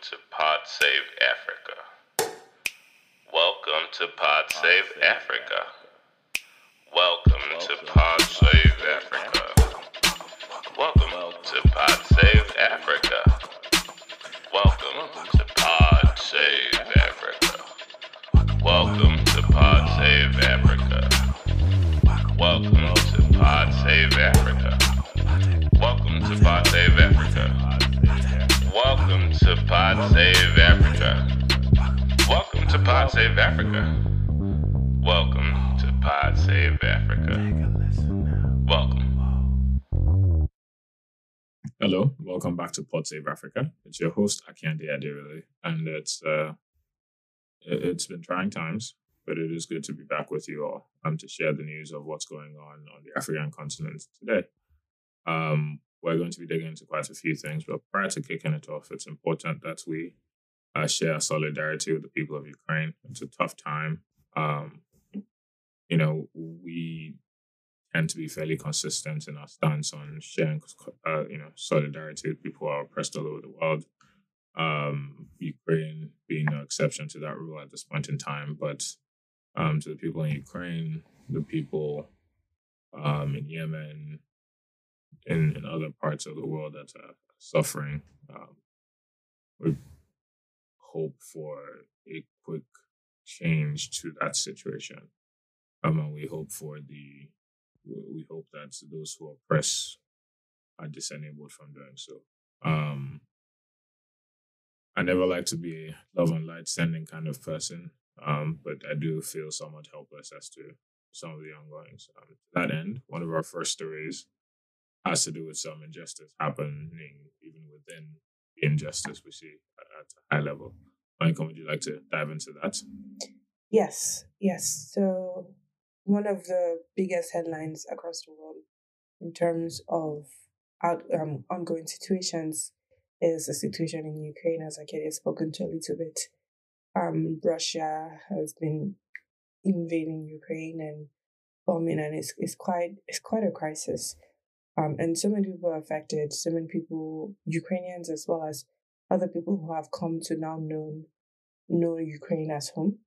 to Pod Save Africa. Welcome to Pod Save Africa. Welcome to Pod Save Africa. Welcome to Pod Save Africa. Welcome to Pod Save Africa. Welcome to Pod Save Africa. Welcome to Pod Save Africa. Welcome to Pod Save Africa. Welcome to Pod Save Africa. Welcome to Pod Save Africa. Welcome to Pod Save Africa. Welcome. Hello, welcome back to Pod Save Africa. It's your host Akiande Adirele, and it's uh, it- it's been trying times, but it is good to be back with you all and to share the news of what's going on on the African continent today. Um, we're going to be digging into quite a few things, but prior to kicking it off, it's important that we uh, share solidarity with the people of Ukraine. It's a tough time. Um, you know, we tend to be fairly consistent in our stance on sharing, uh, you know, solidarity with people who are oppressed all over the world. Um, Ukraine being no exception to that rule at this point in time, but um, to the people in Ukraine, the people um, in Yemen, in, in other parts of the world that are suffering, um, we hope for a quick change to that situation. Um, and we hope for the we hope that those who oppress are disenabled from doing so. Um, I never like to be a love and light sending kind of person, um, but I do feel somewhat helpless as to some of the ongoings. Um, to that end, one of our first stories has to do with some injustice happening even within the injustice we see at a high level. Michael, would you like to dive into that? Yes, yes. So, one of the biggest headlines across the world in terms of out, um, ongoing situations is the situation in Ukraine, as I has spoken to a little bit. Um, Russia has been invading Ukraine and bombing, and it's, it's quite it's quite a crisis. Um, and so many people are affected. So many people, Ukrainians as well as other people who have come to now know know Ukraine as home.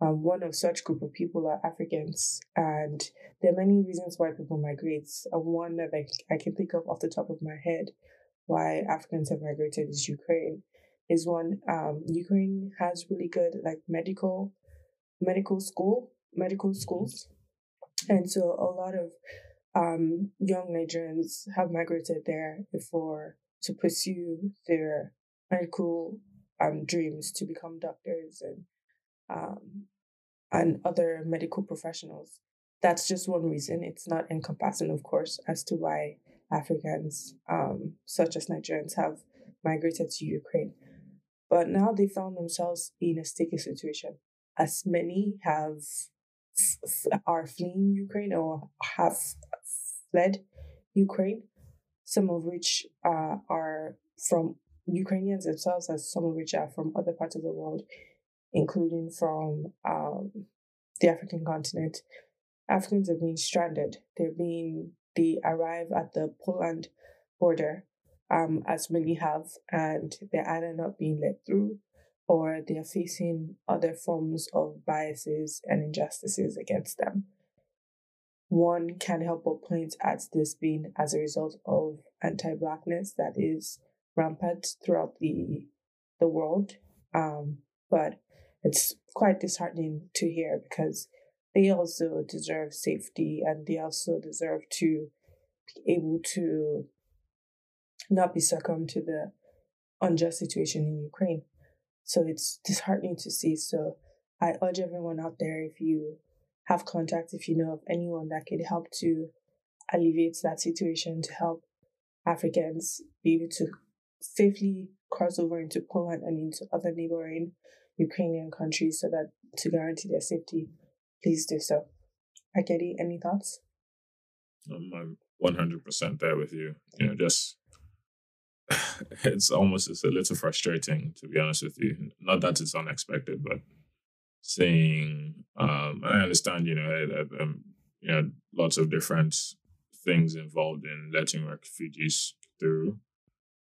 Um, one of such group of people are Africans, and there are many reasons why people migrate. Uh, one that I, I can think of off the top of my head why Africans have migrated is Ukraine. Is one um, Ukraine has really good like medical medical school medical schools, and so a lot of um, young Nigerians have migrated there before to pursue their medical um, dreams to become doctors and um, and other medical professionals. That's just one reason. It's not encompassing, of course, as to why Africans, um, such as Nigerians, have migrated to Ukraine. But now they found themselves in a sticky situation, as many have are fleeing Ukraine or have fled Ukraine. Some of which uh, are from Ukrainians themselves, as some of which are from other parts of the world, including from um, the African continent. Africans are being stranded. They're being they arrive at the Poland border, um, as many have, and they're either not being let through or they're facing other forms of biases and injustices against them. One can't help but point at this being as a result of anti-blackness that is rampant throughout the the world. Um, but it's quite disheartening to hear because they also deserve safety and they also deserve to be able to not be succumbed to the unjust situation in Ukraine. So it's disheartening to see. So I urge everyone out there if you have contact, if you know of anyone that could help to alleviate that situation, to help Africans be able to safely cross over into Poland and into other neighboring Ukrainian countries so that to guarantee their safety, please do so. Agedi, any thoughts? I'm 100% there with you. You know, just it's almost it's a little frustrating to be honest with you. Not that it's unexpected, but seeing um, I understand, you know, uh, um, you know, lots of different things involved in letting refugees through,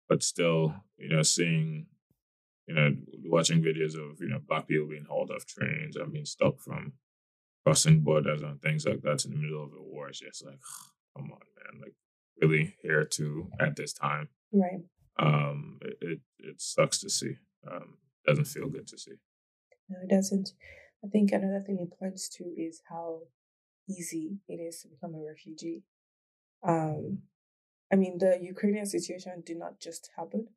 but still, you know, seeing you know, watching videos of you know black people being hauled off trains and being stopped from crossing borders and things like that in the middle of a war. It's just like, come on, man, like really here to at this time. Right. Um, it it, it sucks to see. Um, doesn't feel good to see. No, it doesn't. I think another thing it points to is how easy it is to become a refugee. Um, I mean, the Ukrainian situation did not just happen.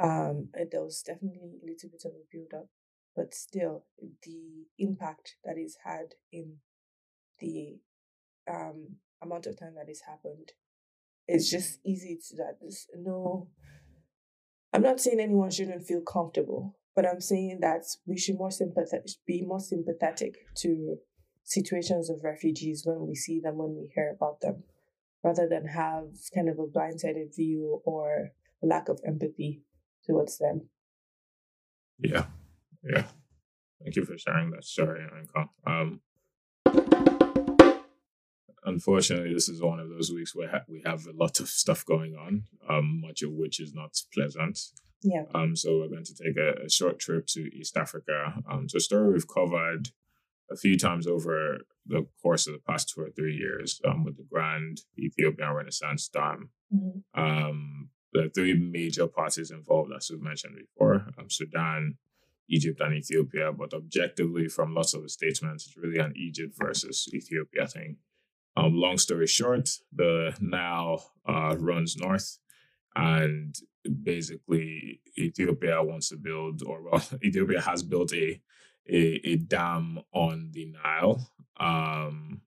Um, there was definitely a little bit of a build up, but still, the impact that is had in the um, amount of time that it's happened, it's just easy to that. There's no, I'm not saying anyone shouldn't feel comfortable, but I'm saying that we should more sympathetic, be more sympathetic to situations of refugees when we see them, when we hear about them, rather than have kind of a blindsided view or a lack of empathy towards them. Yeah, yeah. Thank you for sharing that story, Anka. Um, unfortunately, this is one of those weeks where ha- we have a lot of stuff going on, um, much of which is not pleasant. Yeah. Um, so we're going to take a, a short trip to East Africa. Um, so a story we've covered a few times over the course of the past two or three years um, with the Grand Ethiopian Renaissance Dam. Mm-hmm. Um, the three major parties involved, as we've mentioned before, um, Sudan, Egypt, and Ethiopia. But objectively, from lots of the statements, it's really an Egypt versus Ethiopia thing. Um, long story short, the Nile uh, runs north, and basically Ethiopia wants to build, or well, Ethiopia has built a a, a dam on the Nile, um,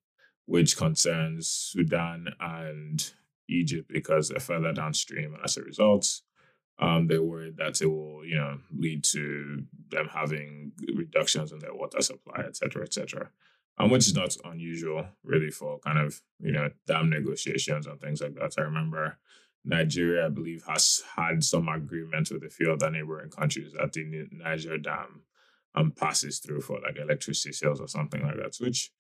which concerns Sudan and Egypt because they're further downstream, and as a result, um, they're worried that it will, you know, lead to them having reductions in their water supply, et cetera, et cetera. Um, which is not unusual, really, for kind of you know dam negotiations and things like that. I remember Nigeria, I believe, has had some agreement with a few other neighboring countries that the Niger Dam um, passes through for like electricity sales or something like that, which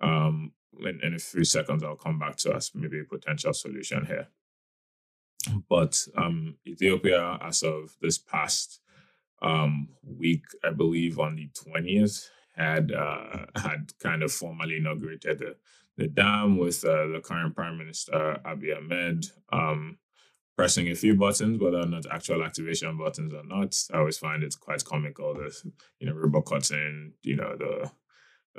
um, in, in a few seconds I'll come back to as maybe a potential solution here. But um, Ethiopia, as of this past um, week, I believe on the 20th, had uh, had kind of formally inaugurated the, the dam with uh, the current Prime Minister Abiy Ahmed um, pressing a few buttons, whether or not actual activation buttons or not. I always find it quite comical. The you know rubber cutting, you know the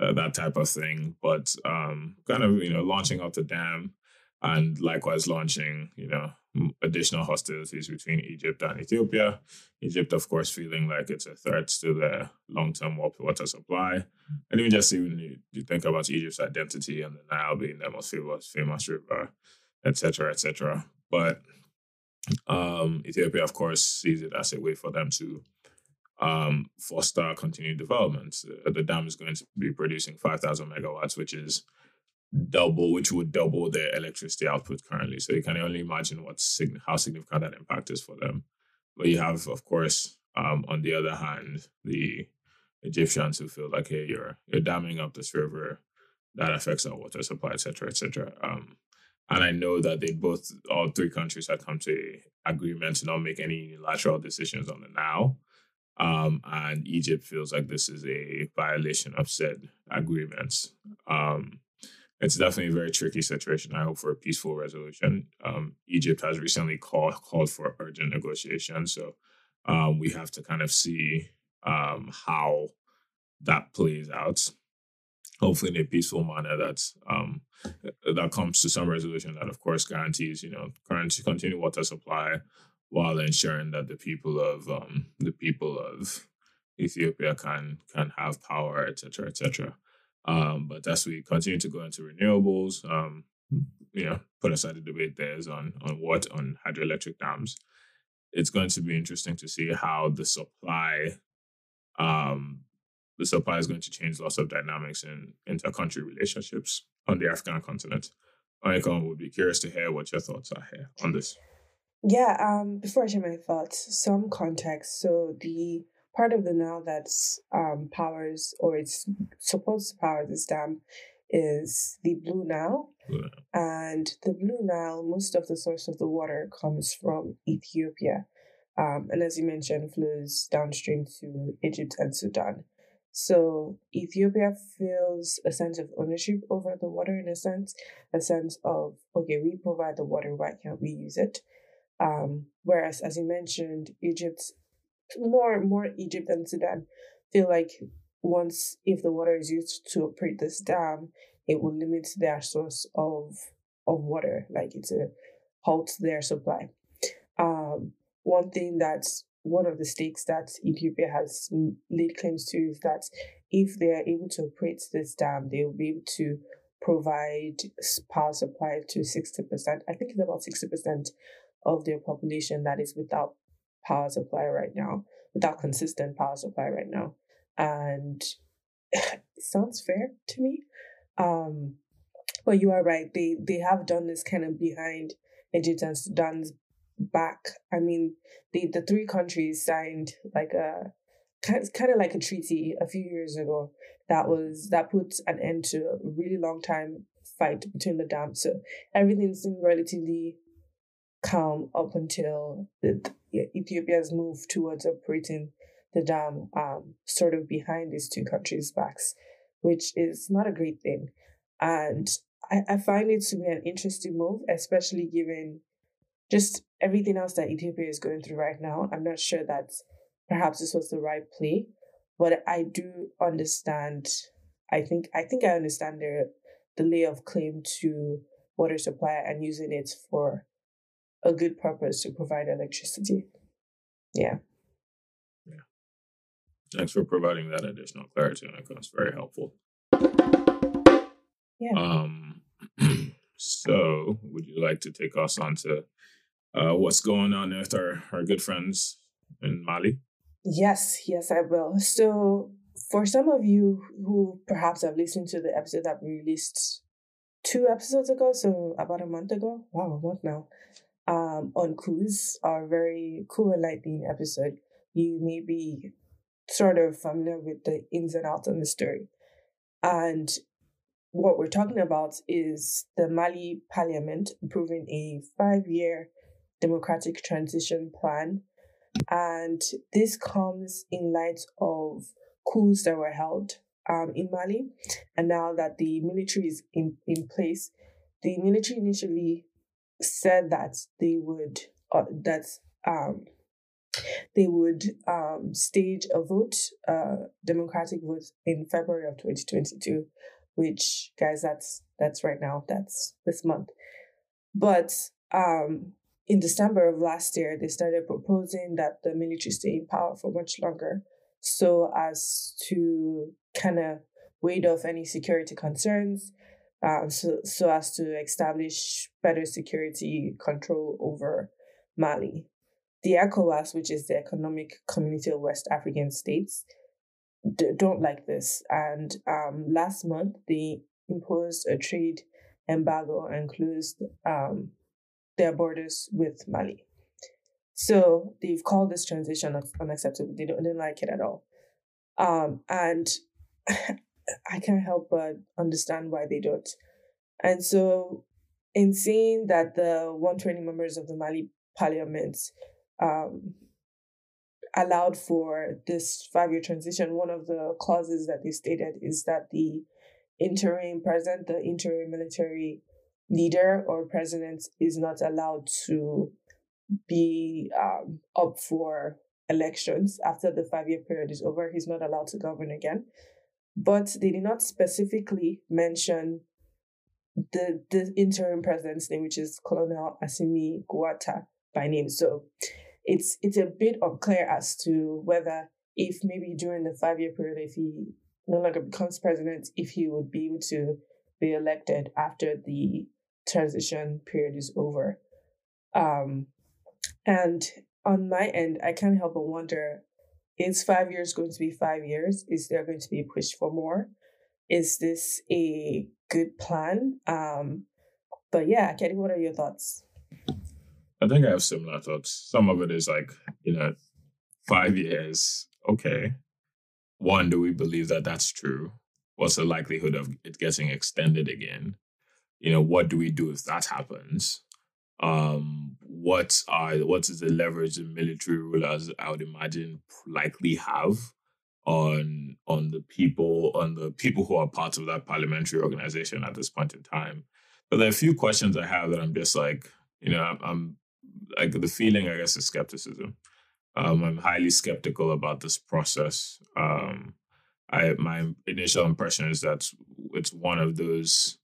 uh, that type of thing. But um, kind of you know launching up the dam, and likewise launching you know additional hostilities between Egypt and Ethiopia. Egypt, of course, feeling like it's a threat to the long-term water supply, and even just even you, you think about Egypt's identity and the Nile being the most famous famous river, etc., etc. But um, Ethiopia, of course, sees it as a way for them to um, foster continued development. Uh, the dam is going to be producing 5,000 megawatts, which is double, which would double their electricity output currently. So you can only imagine what how significant that impact is for them. But you have, of course, um, on the other hand, the Egyptians who feel like, hey, you're you're damming up this river, that affects our water supply, etc., cetera, et cetera. Um, and I know that they both, all three countries have come to agreement to not make any unilateral decisions on the now. Um, and Egypt feels like this is a violation of said agreements. Um, it's definitely a very tricky situation. I hope for a peaceful resolution. Um, Egypt has recently called called for urgent negotiations, so um, we have to kind of see um, how that plays out hopefully in a peaceful manner that um, that comes to some resolution that of course guarantees you know current continued water supply while ensuring that the people of um, the people of Ethiopia can can have power etc etc um, but as we continue to go into renewables um, you know put aside the debate there is on on what on hydroelectric dams it's going to be interesting to see how the supply um, the supply is going to change lots of dynamics in inter-country relationships on the African continent. Icon would be curious to hear what your thoughts are here on this. Yeah, um, before I share my thoughts, some context. So the part of the Nile that's um, powers or it's supposed to power this dam is the Blue Nile. Blue Nile. And the Blue Nile, most of the source of the water comes from Ethiopia. um, and as you mentioned, flows downstream to Egypt and Sudan. So Ethiopia feels a sense of ownership over the water in a sense, a sense of, okay, we provide the water, why can't we use it? Um, whereas, as you mentioned, Egypt, more more Egypt and Sudan feel like once if the water is used to operate this dam, it will limit their source of of water, like it's a halt their supply. Um, one thing that's one of the stakes that Ethiopia has laid claims to is that if they are able to operate this dam, they will be able to provide power supply to 60%. I think it's about 60% of their population that is without power supply right now, without consistent power supply right now. And it sounds fair to me. Um, but you are right. They they have done this kind of behind Egypt and Sudan's back. I mean, the the three countries signed like a kind of like a treaty a few years ago that was that put an end to a really long time fight between the dams. So everything seemed relatively calm up until the, Ethiopia's move towards operating the dam, um, sort of behind these two countries' backs, which is not a great thing. And I, I find it to be an interesting move, especially given just everything else that Ethiopia is going through right now. I'm not sure that perhaps this was the right play, but I do understand. I think I think I understand the the lay of claim to water supply and using it for a good purpose to provide electricity. Yeah. Yeah. Thanks for providing that additional clarity on it. That's very helpful. Yeah. Um, so, would you like to take us on to uh, what's going on with our, our good friends in Mali? Yes, yes, I will. So, for some of you who perhaps have listened to the episode that we released two episodes ago, so about a month ago, wow, a month now, um, on Cruise, our very cool and lightning episode, you may be sort of familiar with the ins and outs on the story. And what we're talking about is the Mali parliament approving a five year democratic transition plan. And this comes in light of coups that were held um, in Mali. And now that the military is in, in place, the military initially said that they would, uh, that um, they would um, stage a vote, uh, democratic vote in February of 2022 which guys that's that's right now that's this month but um in december of last year they started proposing that the military stay in power for much longer so as to kind of wade off any security concerns um, so, so as to establish better security control over Mali. The ECOWAS, which is the Economic Community of West African States, d- don't like this. And um, last month, they imposed a trade embargo and closed um, their borders with Mali. So they've called this transition unacceptable. They don't, they don't like it at all. Um, and I can't help but understand why they don't. And so, in seeing that the 120 members of the Mali parliament um, allowed for this five year transition, one of the clauses that they stated is that the interim president, the interim military leader or president is not allowed to be um, up for elections after the five year period is over. He's not allowed to govern again. But they did not specifically mention the the interim president's name, which is Colonel Assimi Goïta by name. So it's it's a bit unclear as to whether if maybe during the five year period, if he no longer becomes president, if he would be able to be elected after the transition period is over. Um, and on my end, I can't help but wonder is five years going to be five years? Is there going to be a push for more? Is this a good plan? Um, but yeah, Kenny, what are your thoughts? I think I have similar thoughts. Some of it is like, you know, five years. Okay. One, do we believe that that's true? What's the likelihood of it getting extended again? You know, what do we do if that happens? Um, what are what is the leverage the military rulers I would imagine likely have on on the people on the people who are part of that parliamentary organization at this point in time. But there are a few questions I have that I'm just like, you know, I'm, I'm like the feeling I guess is skepticism. Um, I'm highly skeptical about this process. Um, I my initial impression is that it's one of those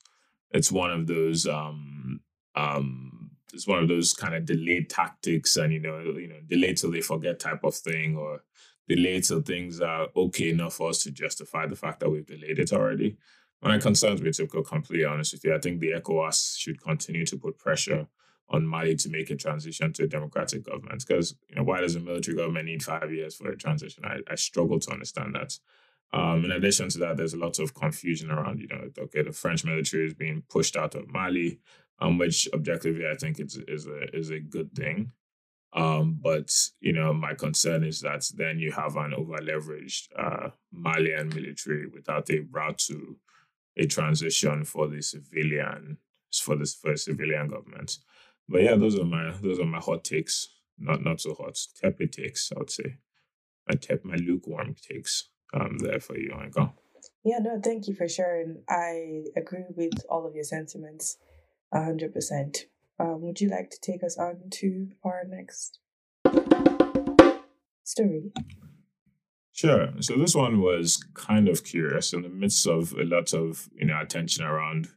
it's one of those um um it's one of those kind of delayed tactics and you know you know delay till they forget type of thing or delay till things are okay enough for us to justify the fact that we've delayed it already. My concerns with to go completely honest with you, I think the ECOWAS should continue to put pressure on Mali to make a transition to a democratic government. Because you know, why does a military government need five years for a transition? I, I struggle to understand that. Um, in addition to that, there's a lot of confusion around, you know, okay, the French military is being pushed out of Mali, um, which objectively I think is is a is a good thing. Um, but you know, my concern is that then you have an over leveraged uh, Malian military without a route to a transition for the civilian for this for a civilian government. But yeah, those are my those are my hot takes. Not not so hot, tepid takes, I would say. My tep my lukewarm takes um there for you, Oinka. Yeah, no, thank you for sharing. I agree with all of your sentiments, hundred percent. Um, would you like to take us on to our next story? Sure. So this one was kind of curious in the midst of a lot of you know attention around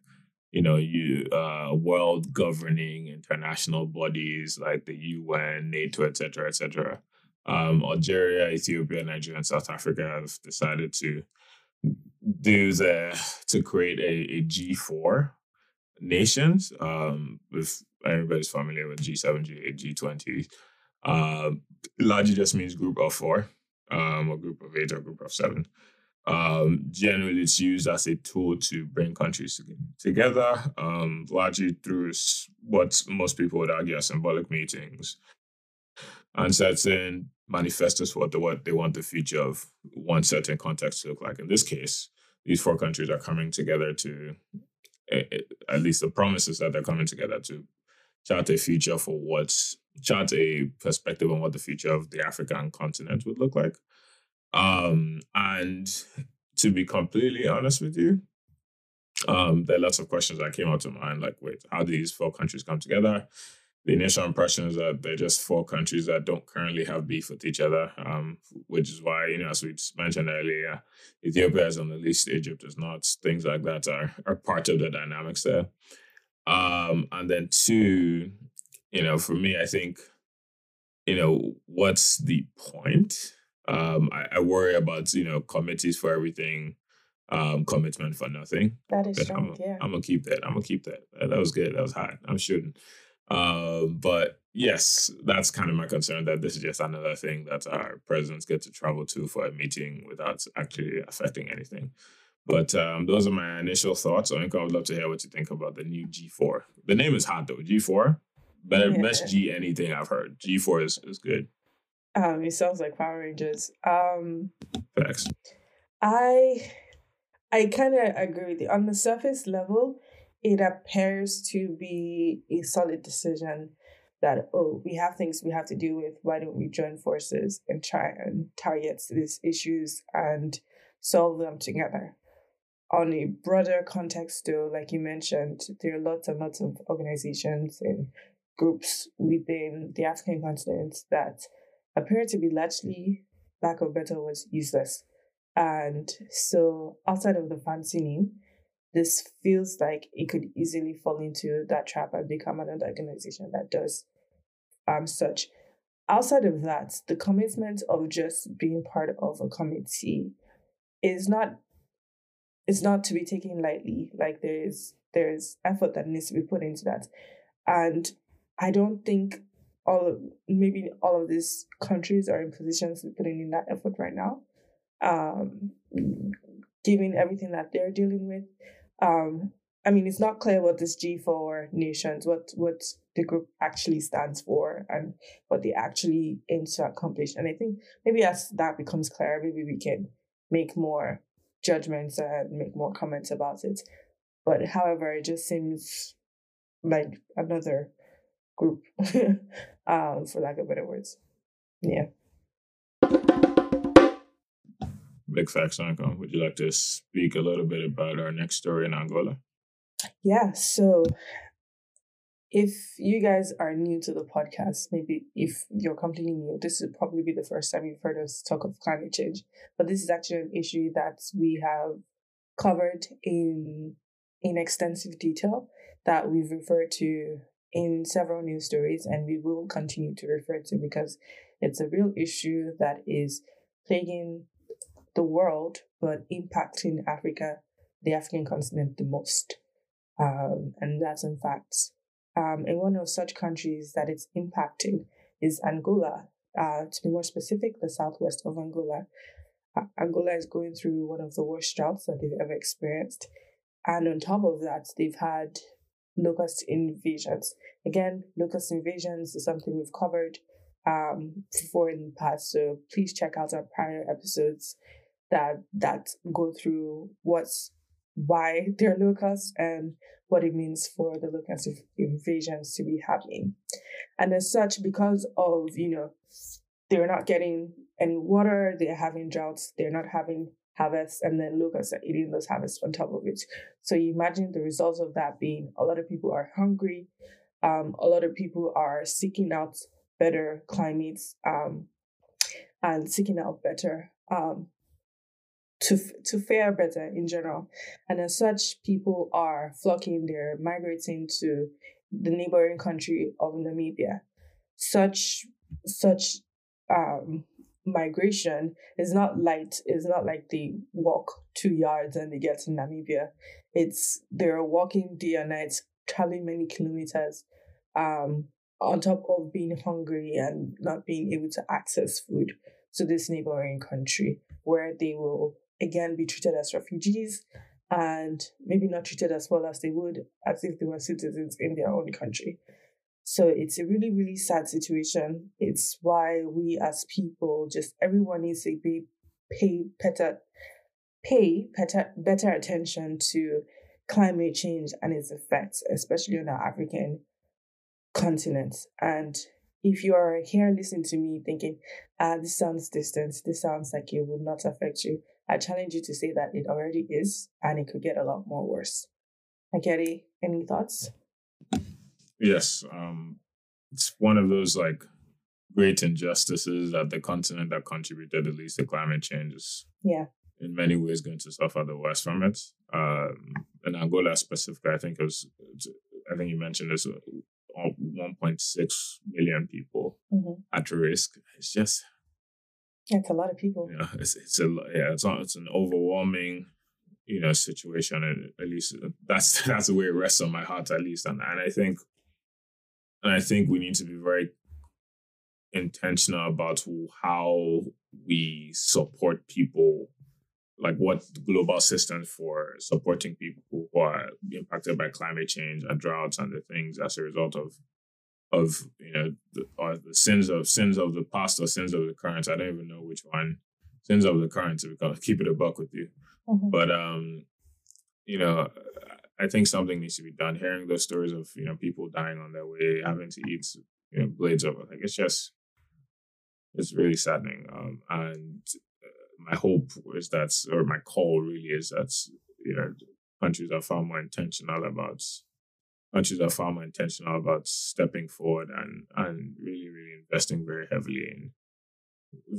you know, you uh, world governing international bodies like the UN, NATO, etc., etc. Um, Algeria, Ethiopia, Nigeria, and South Africa have decided to do the to create a, a G four nations. Um, if everybody's familiar with G seven, G eight, G twenty, um, largely just means group of four, um, or group of eight, or group of seven. Um, generally, it's used as a tool to bring countries together, um, largely through what most people would argue are symbolic meetings and certain manifestos for the, what they want the future of one certain context to look like. In this case, these four countries are coming together to, at least the promises that they're coming together to chart a future for what's chart a perspective on what the future of the African continent would look like. Um, and to be completely honest with you, um, there are lots of questions that came out to mind, like, wait, how do these four countries come together? The initial impression is that they're just four countries that don't currently have beef with each other, um, which is why, you know, as we mentioned earlier, Ethiopia is on the list, Egypt is not. Things like that are, are part of the dynamics there. Um, and then two, you know, for me, I think, you know, what's the point? Um, I, I, worry about you know committees for everything, um, commitment for nothing. That is true. I'm, yeah. I'm gonna keep that. I'm gonna keep that. That, that was good. That was hot. I'm shooting. Um, but yes, that's kind of my concern that this is just another thing that our presidents get to travel to for a meeting without actually affecting anything. But um, those are my initial thoughts. I would love to hear what you think about the new G4. The name is hot though. G4, better yeah. best G anything I've heard. G4 is is good. Um, it sounds like Power Rangers. Um, Facts. I I kind of agree with you. On the surface level, it appears to be a solid decision that oh we have things we have to deal with. Why don't we join forces and try and target these issues and solve them together? On a broader context, though, like you mentioned, there are lots and lots of organizations and groups within the African continent that appear to be largely, lack of better words, useless. And so outside of the fancy name, this feels like it could easily fall into that trap and become another organization that does um such. Outside of that, the commitment of just being part of a committee is not is not to be taken lightly. Like there's there's effort that needs to be put into that. And I don't think all of, maybe all of these countries are in positions to be putting in that effort right now, um, given everything that they're dealing with. Um, I mean, it's not clear what this G4 nations, what what the group actually stands for, and what they actually aim to accomplish. And I think maybe as that becomes clear, maybe we can make more judgments and make more comments about it. But however, it just seems like another group, um, for lack of better words. Yeah. Big facts, Uncle. Would you like to speak a little bit about our next story in Angola? Yeah. So, if you guys are new to the podcast, maybe if you're completely new, this would probably be the first time you've heard us talk of climate change. But this is actually an issue that we have covered in in extensive detail that we've referred to in several news stories and we will continue to refer to because it's a real issue that is plaguing the world but impacting Africa, the African continent, the most. Um, and that's in fact. Um, and one of such countries that it's impacting is Angola. Uh, to be more specific, the southwest of Angola. Uh, Angola is going through one of the worst droughts that they've ever experienced. And on top of that, they've had locust invasions. Again, locust invasions is something we've covered um, before in the past. So please check out our prior episodes that that go through what's why they're locusts and what it means for the locust invasions to be happening. And as such, because of, you know, they're not getting any water, they're having droughts, they're not having harvests, and then locusts are eating those harvests on top of it. So you imagine the results of that being a lot of people are hungry, um, a lot of people are seeking out better climates um, and seeking out better um, to to fare better in general. And as such, people are flocking, they're migrating to the neighboring country of Namibia. Such such um, migration is not light. It's not like they walk two yards and they get to Namibia. It's they're walking day and night, traveling many kilometers, um, on top of being hungry and not being able to access food to this neighboring country where they will again be treated as refugees and maybe not treated as well as they would as if they were citizens in their own country. So it's a really, really sad situation. It's why we as people, just everyone needs to be pay better pay better, better attention to climate change and its effects, especially on our African continent. And if you are here listening to me thinking, ah, this sounds distant, this sounds like it would not affect you, I challenge you to say that it already is and it could get a lot more worse. Akeri, any thoughts? Yes. Um, it's one of those like great injustices that the continent that contributed the least to climate change is yeah. in many ways going to suffer the worst from it. Um, in Angola specifically, I think it was, I think you mentioned this, uh, 1.6 million people mm-hmm. at risk. It's just it's a lot of people. Yeah, it's it's a yeah, it's it's an overwhelming, you know, situation. And at least uh, that's that's the way it rests on my heart, at least. And and I think, and I think we need to be very intentional about how we support people, like what global systems for supporting people who are impacted by climate change and droughts and the things as a result of of you know the, or the sins of sins of the past or sins of the current. I don't even know which one. Sins of the current to become, keep it a buck with you. Mm-hmm. But um, you know, I think something needs to be done. Hearing those stories of you know people dying on their way, having to eat you know blades of like it's just it's really saddening. Um, and uh, my hope is that, or my call really is that you know countries are far more intentional about countries are far more intentional about stepping forward and and really really investing very heavily in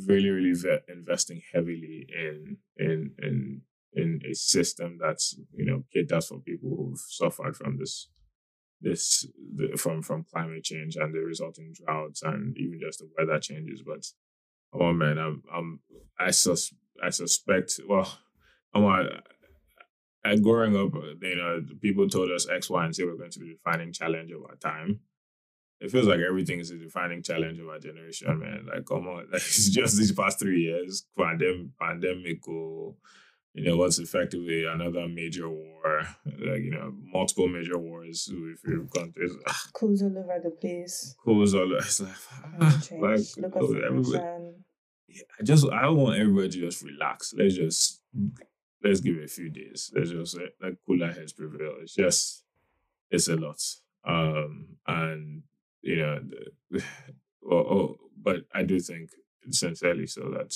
really really ve- investing heavily in in in in a system that's you know caters for people who've suffered from this this the, from from climate change and the resulting droughts and even just the weather changes. But oh man i'm i'm i sus i suspect well i'm and growing up, uh, you know, people told us X, Y, and Z were going to be the defining challenge of our time. It feels like everything is a defining challenge of our generation, man. Like, come on, like, it's just these past three years, pandemic, pandemic, or you know, what's effectively another major war, like you know, multiple major wars with your countries. Coups all over the place. Coups all over. It's like, ah, like Look at everybody. Yeah, I just I want everybody to just relax. Let's just let's give it a few days. Let's just let cooler heads prevail. It's just it's a lot. Um and you know, the, well, oh, but I do think sincerely so that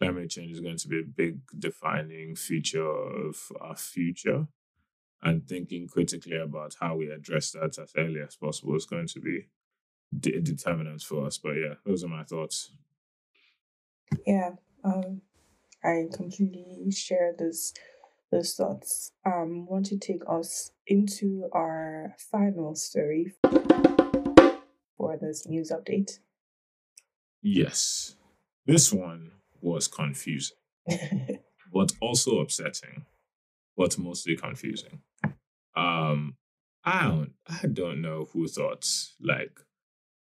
climate change is going to be a big defining feature of our future. And thinking critically about how we address that as early as possible is going to be de- determinants for us. But yeah, those are my thoughts. Yeah, um, I completely share this those thoughts. Um, want to take us into our final story for this news update. Yes, this one was confusing, but also upsetting, but mostly confusing. Um, I don't, I don't know who thought like,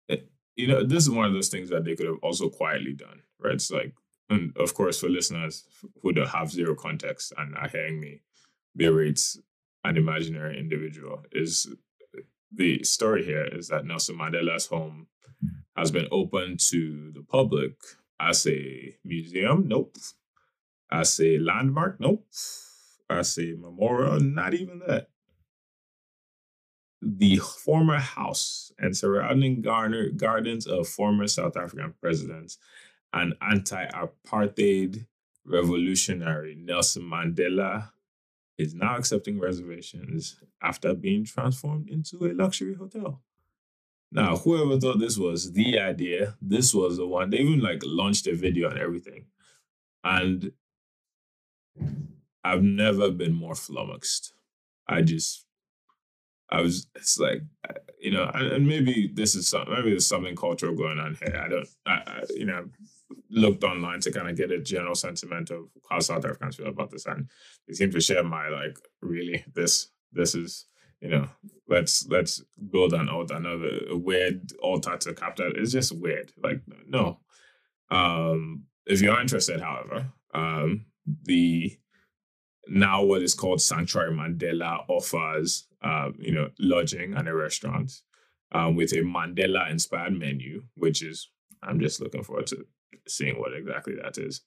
eh, you know, this is one of those things that they could have also quietly done, right? It's like, and of course, for listeners who don't have zero context and are hearing me berate an imaginary individual, is the story here is that Nelson Mandela's home has been open to the public as a museum, nope. As a landmark, nope. As a memorial, not even that. The former house and surrounding garner, gardens of former South African presidents and anti apartheid revolutionary Nelson Mandela is now accepting reservations after being transformed into a luxury hotel. Now, whoever thought this was the idea, this was the one. They even like launched a video and everything. And I've never been more flummoxed. I just, I was, it's like, you know, and, maybe this is something, maybe there's something cultural going on here. I don't, I, I you know, looked online to kind of get a general sentiment of how South Africans feel about this. And they seem to share my, like, really, this, this is, you know, let's let's build an altar, another weird altar to capital. It's just weird. Like no. Um, if you're interested, however, um, the now what is called Sanctuary Mandela offers, uh, you know, lodging and a restaurant um, with a Mandela inspired menu, which is I'm just looking forward to seeing what exactly that is.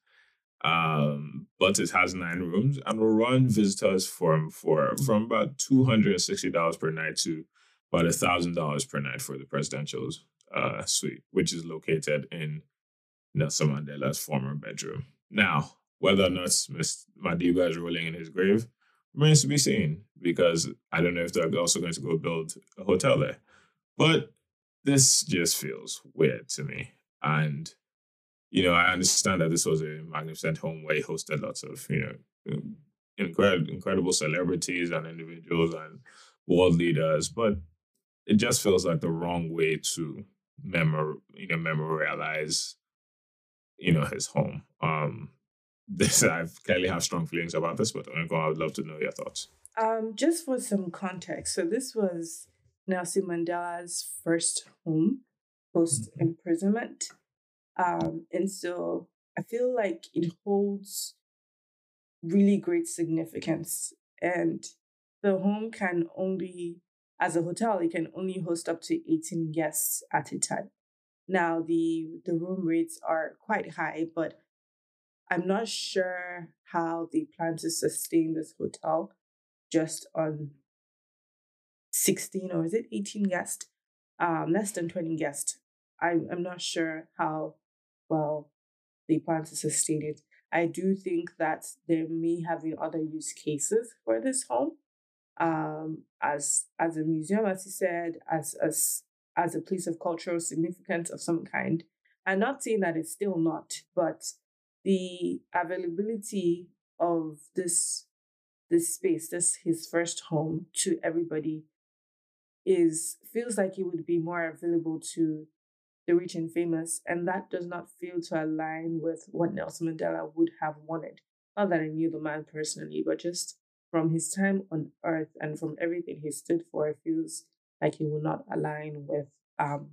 Um, but it has nine rooms and will run visitors from for from about two hundred and sixty dollars per night to about a thousand dollars per night for the presidential uh, suite, which is located in Nelson Mandela's former bedroom. Now, whether or not Mr. Madiba is rolling in his grave remains to be seen because I don't know if they're also going to go build a hotel there. But this just feels weird to me. And you know, I understand that this was a magnificent home where he hosted lots of, you know, incredible, incredible celebrities and individuals and world leaders, but it just feels like the wrong way to memor, you know, memorialize, you know, his home. Um, this I clearly have strong feelings about this, but I would love to know your thoughts. Um, just for some context, so this was Nelson Mandela's first home post imprisonment. Um, and so I feel like it holds really great significance. And the home can only, as a hotel, it can only host up to 18 guests at a time. Now the the room rates are quite high, but I'm not sure how they plan to sustain this hotel just on 16 or is it 18 guests? Um, less than 20 guests. I'm I'm not sure how well they plan to sustain it. I do think that there may have been other use cases for this home, um, as as a museum, as you said, as as as a place of cultural significance of some kind. I'm not saying that it's still not, but the availability of this this space, this his first home to everybody, is feels like it would be more available to the rich and famous, and that does not feel to align with what Nelson Mandela would have wanted. Not that I knew the man personally, but just from his time on earth and from everything he stood for, it feels like he would not align with um,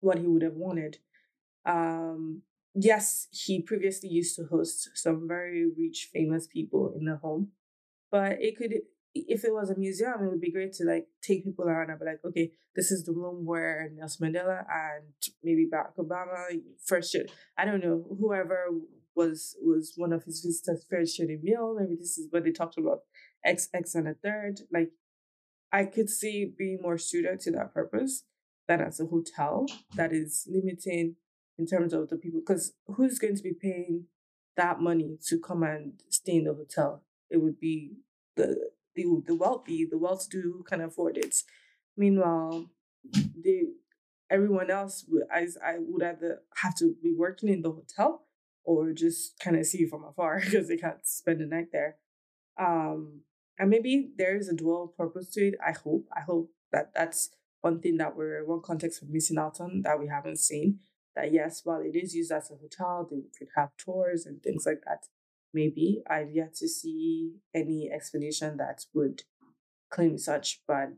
what he would have wanted. Um, yes, he previously used to host some very rich, famous people in the home, but it could if it was a museum, it would be great to like take people around and be like, okay, this is the room where Nelson Mandela and maybe Barack Obama first I don't know whoever was was one of his visitors first shared a meal. Maybe this is where they talked about X X and a third. Like I could see being more suited to that purpose. than as a hotel that is limiting in terms of the people. Because who's going to be paying that money to come and stay in the hotel? It would be the the, the wealthy, the well-to-do can afford it. Meanwhile, they everyone else I, I would either have to be working in the hotel or just kind of see from afar because they can't spend the night there. Um, and maybe there is a dual purpose to it. I hope. I hope that that's one thing that we're one context we're missing out on that we haven't seen. That yes, while it is used as a hotel, they could have tours and things like that. Maybe I've yet to see any explanation that would claim such, but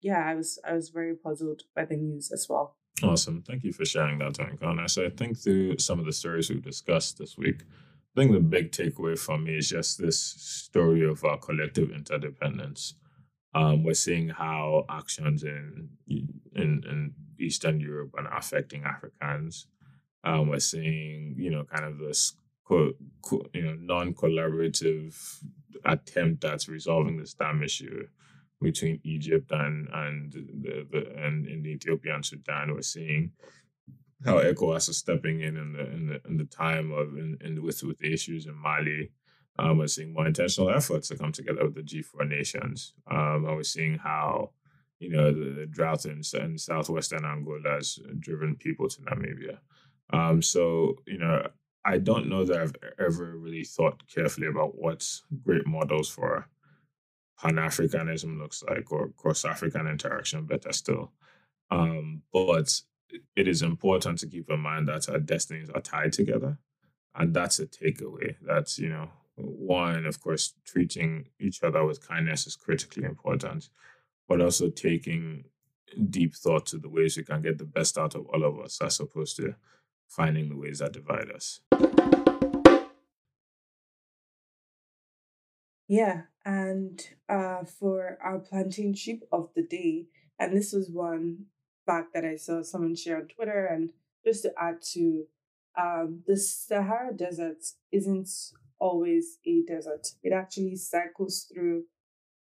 yeah, I was I was very puzzled by the news as well. Awesome. Thank you for sharing that, Tony So I think through some of the stories we've discussed this week, I think the big takeaway for me is just this story of our collective interdependence. Um, we're seeing how actions in in, in Eastern Europe are affecting Africans. Um, we're seeing, you know, kind of this you know non-collaborative attempt at resolving this dam issue between Egypt and and the, the and in the Ethiopian Sudan. We're seeing how ECOWAS is stepping in in the in the, in the time of in with with the issues in Mali. Um, we're seeing more intentional efforts to come together with the G4 nations. Um, and we're seeing how you know the, the drought in, in southwestern Angola has driven people to Namibia. Um, so you know I don't know that I've ever really thought carefully about what great models for Pan Africanism looks like or cross African interaction, better still. Um, but it is important to keep in mind that our destinies are tied together. And that's a takeaway. That's, you know, one, of course, treating each other with kindness is critically important, but also taking deep thought to the ways we can get the best out of all of us as opposed to finding the ways that divide us. Yeah, and uh, for our planting sheep of the day, and this was one fact that I saw someone share on Twitter, and just to add to, um, the Sahara Desert isn't always a desert. It actually cycles through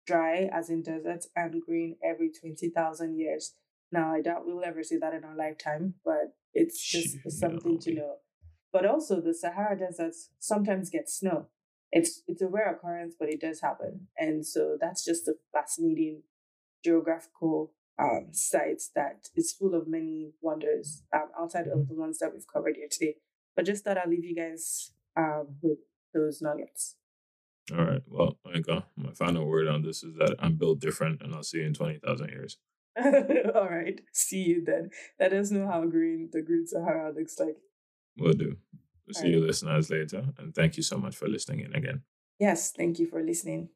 dry, as in desert, and green every 20,000 years. Now, I doubt we'll ever see that in our lifetime, but it's just something to know. But also, the Sahara Desert sometimes gets snow it's it's a rare occurrence, but it does happen, and so that's just a fascinating geographical um, site that is full of many wonders um, outside of the ones that we've covered here today. But just thought I'll leave you guys um, with those nuggets. All right. Well, my final word on this is that I'm built different, and I'll see you in twenty thousand years. All right. See you then. Let us know how green the Green Sahara looks like. We'll do. We'll see right. you listeners later. And thank you so much for listening in again. Yes, thank you for listening.